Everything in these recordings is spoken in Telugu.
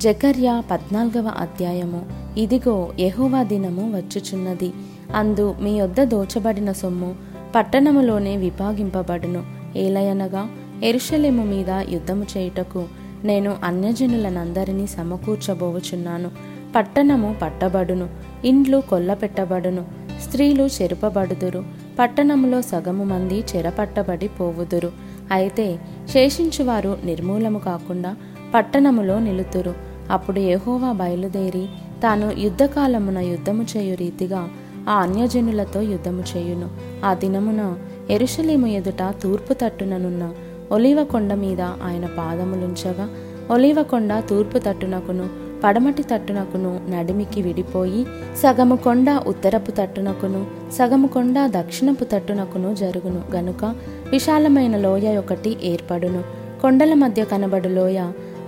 జకర్య పద్నాలుగవ అధ్యాయము. ఇదిగో యహోవా దినము వచ్చుచున్నది. అందు మీ యొద్ద దోచబడిన సొమ్ము పట్టణములోనే విభాగింపబడును. ఏలయనగా ఎరుషలేము మీద యుద్ధము చేయుటకు నేను అన్యజనులనందరినీ సమకూర్చబోవుచున్నాను. పట్టణము పట్టబడును ఇండ్లు కొల్లపెట్టబడును స్త్రీలు చెరుపబడుదురు పట్టణములో సగము మంది చెరపట్టబడి పోవుదురు. అయితే శేషించువారు నిర్మూలము కాకుండా పట్టణములో నిలుతురు. అప్పుడు ఎహోవా బయలుదేరి తాను యుద్ధకాలమున యుద్ధము చేయు రీతిగా ఆ అన్యజనులతో యుద్ధము చేయును. ఆ దినమున ఎరుషలేము ఎదుట తూర్పు తట్టుననున్న ఒలివ కొండ మీద ఆయన పాదములుంచగా ఒలివ కొండ తూర్పు తట్టునకును పడమటి తట్టునకును నడిమికి విడిపోయి సగము కొండ ఉత్తరపు తట్టునకును సగము కొండ దక్షిణపు తట్టునకును జరుగును. గనుక విశాలమైన లోయ ఒకటి ఏర్పడును. కొండల మధ్య కనబడు లోయ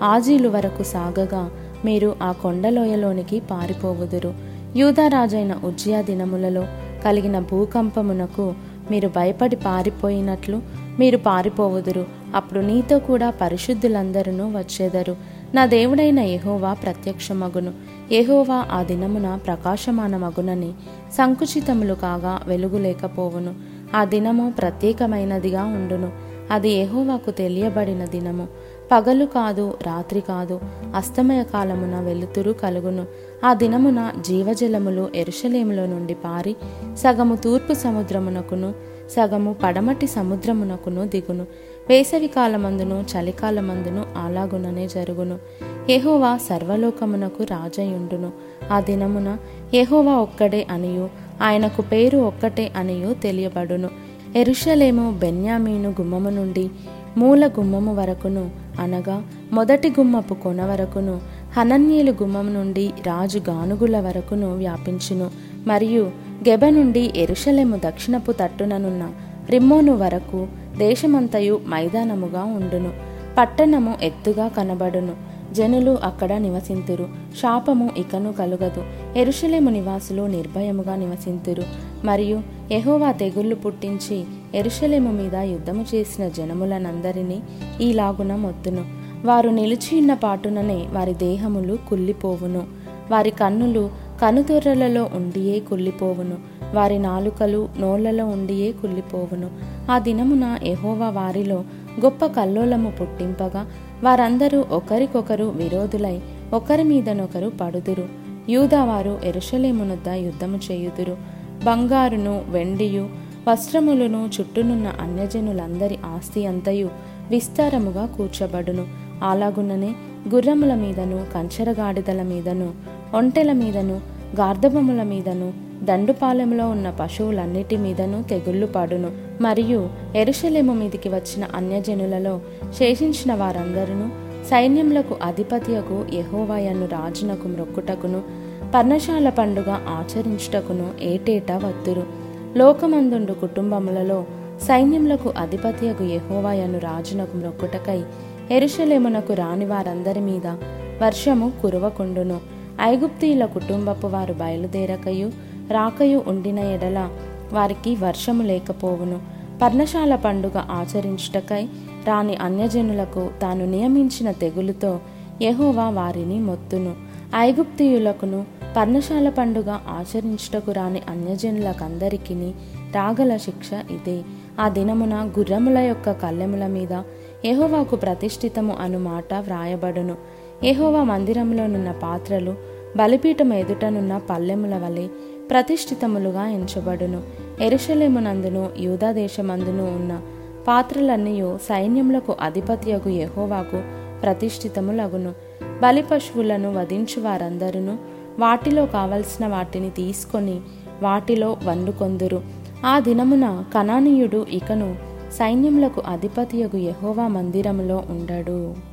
ఆజీలు వరకు సాగగా మీరు ఆ కొండలోయలోనికి పారిపోవుదురు. యూదరాజైన ఉజ్జియా దినములలో కలిగిన భూకంపమునకు మీరు భయపడి పారిపోయినట్లు మీరు పారిపోవుదురు. అప్పుడు నీతో కూడా పరిశుద్ధులందరూ వచ్చేదరు. నా దేవుడైన యెహోవా ప్రత్యక్షమగును. ఎహోవా ఆ దినమున ప్రకాశమానమగునని సంకుచితములు కాగా వెలుగు లేకపోవును. ఆ దినము ప్రత్యేకమైనదిగా ఉండును. అది ఎహోవాకు తెలియబడిన దినము. పగలు కాదు రాత్రి కాదు అస్తమయ కాలమున వెలుతురు కలుగును. ఆ దినమున జీవజలములు ఎరుషలేములో నుండి పారి సగము తూర్పు సముద్రమునకును సగము పడమటి సముద్రమునకును దిగును. వేసవి కాలమందును చలికాలమందును అలాగుననే జరుగును. యహోవా సర్వలోకమునకు రాజయుండును. ఆ దినమున యహోవా ఒక్కడే అనియు ఆయనకు పేరు ఒక్కటే అనియు తెలియబడును. ఎరుషలేము బెన్యామీను గుమ్మము నుండి మూల గుమ్మము వరకును అనగా మొదటి గుమ్మపు కొన వరకును హనన్యలు గుమ్మం నుండి రాజు గానుగుల వరకును వ్యాపించును. మరియు గెబ నుండి ఎరుషలేము దక్షిణపు తట్టుననున్న రిమ్మోను వరకు దేశమంతయు మైదానముగా ఉండును. పట్టణము ఎత్తుగా కనబడును. జనులు అక్కడ నివసింతురు. శాపము ఇకను కలుగదు. ఎరుషలేము నివాసులు నిర్భయముగా నివసింతురు. మరియు ఎహోవా తెగుళ్ళు పుట్టించి ఎరుషలేము మీద యుద్ధము చేసిన జనములనందరినీ ఈలాగున మొత్తును. వారు నిలిచియున్న పాటుననే వారి దేహములు కుళ్ళిపోవును. వారి కన్నులు కనుతొర్రలలో ఉండియే కుళ్ళిపోవును. వారి నాలుకలు నోళ్ళలో ఉండియే కుళ్ళిపోవును. ఆ దినమున ఎహోవా వారిలో గొప్ప కల్లోలము పుట్టింపగా వారందరూ ఒకరికొకరు విరోధులై ఒకరి మీదనొకరు పడుదురు. యూదావారు ఎరుషలేమునొద్ద యుద్ధము చేయుదురు. బంగారును వెండియు వస్త్రములను చుట్టూనున్న అన్యజనులందరి ఆస్తి అంతయు విస్తారముగా కూర్చబడును. అలాగుననే గుర్రముల మీదను కంచరగాడిదల మీదను ఒంటెల మీదను గార్ధబముల మీదను దండుపాలెంలో ఉన్న పశువులన్నిటి మీదను తెగుళ్ళు పడును. మరియు ఎరుషలేము మీదికి వచ్చిన అన్యజనులలో శేషించిన వారందరూ సైన్యములకు అధిపతియకు యహోవాయను రాజునకు మ్రొక్కుటకును పర్ణశాల పండుగ ఆచరించుటకును ఏటేటా వత్తురు. లోకమందుండు కుటుంబములలో సైన్యములకు అధిపతియకు యహోవాయను రాజునకు మ్రొక్కుటకై ఎరుషలేమునకు రాని వారందరి మీద వర్షము కురవకుండును. ఐగుప్తీయుల కుటుంబపు వారు బయలుదేరకయు రాకయు ఉండిన ఎడల వారికి వర్షము లేకపోవును. పర్ణశాల పండుగ ఆచరించుటకై రాని అన్యజనులకు తాను నియమించిన తెగులుతో యహోవా వారిని మొత్తును. ఐగుప్తీయులకును పర్ణశాల పండుగ ఆచరించుటకు రాని అన్యజనులకందరికీ రాగల శిక్ష ఇదే. ఆ దినమున గుర్రముల యొక్క కళ్ళెముల మీద యహోవాకు ప్రతిష్ఠితము అను మాట వ్రాయబడును. ఎహోవా మందిరంలోనున్న పాత్రలు బలిపీఠం ఎదుటనున్న పల్లెముల వలె ప్రతిష్ఠితములుగా ఎంచబడును. ఎరుషలేమునందును యూదాదేశమందును ఉన్న పాత్రలన్నీ సైన్యములకు అధిపత్యకు ఎహోవాకు ప్రతిష్ఠితములగును. బలి పశువులను వధించు వారందరూ వాటిలో కావలసిన వాటిని తీసుకొని వాటిలో వండుకొందురు. ఆ దినమున కణానీయుడు ఇకను సైన్యములకు అధిపతియగు యహోవా మందిరములో ఉండడు.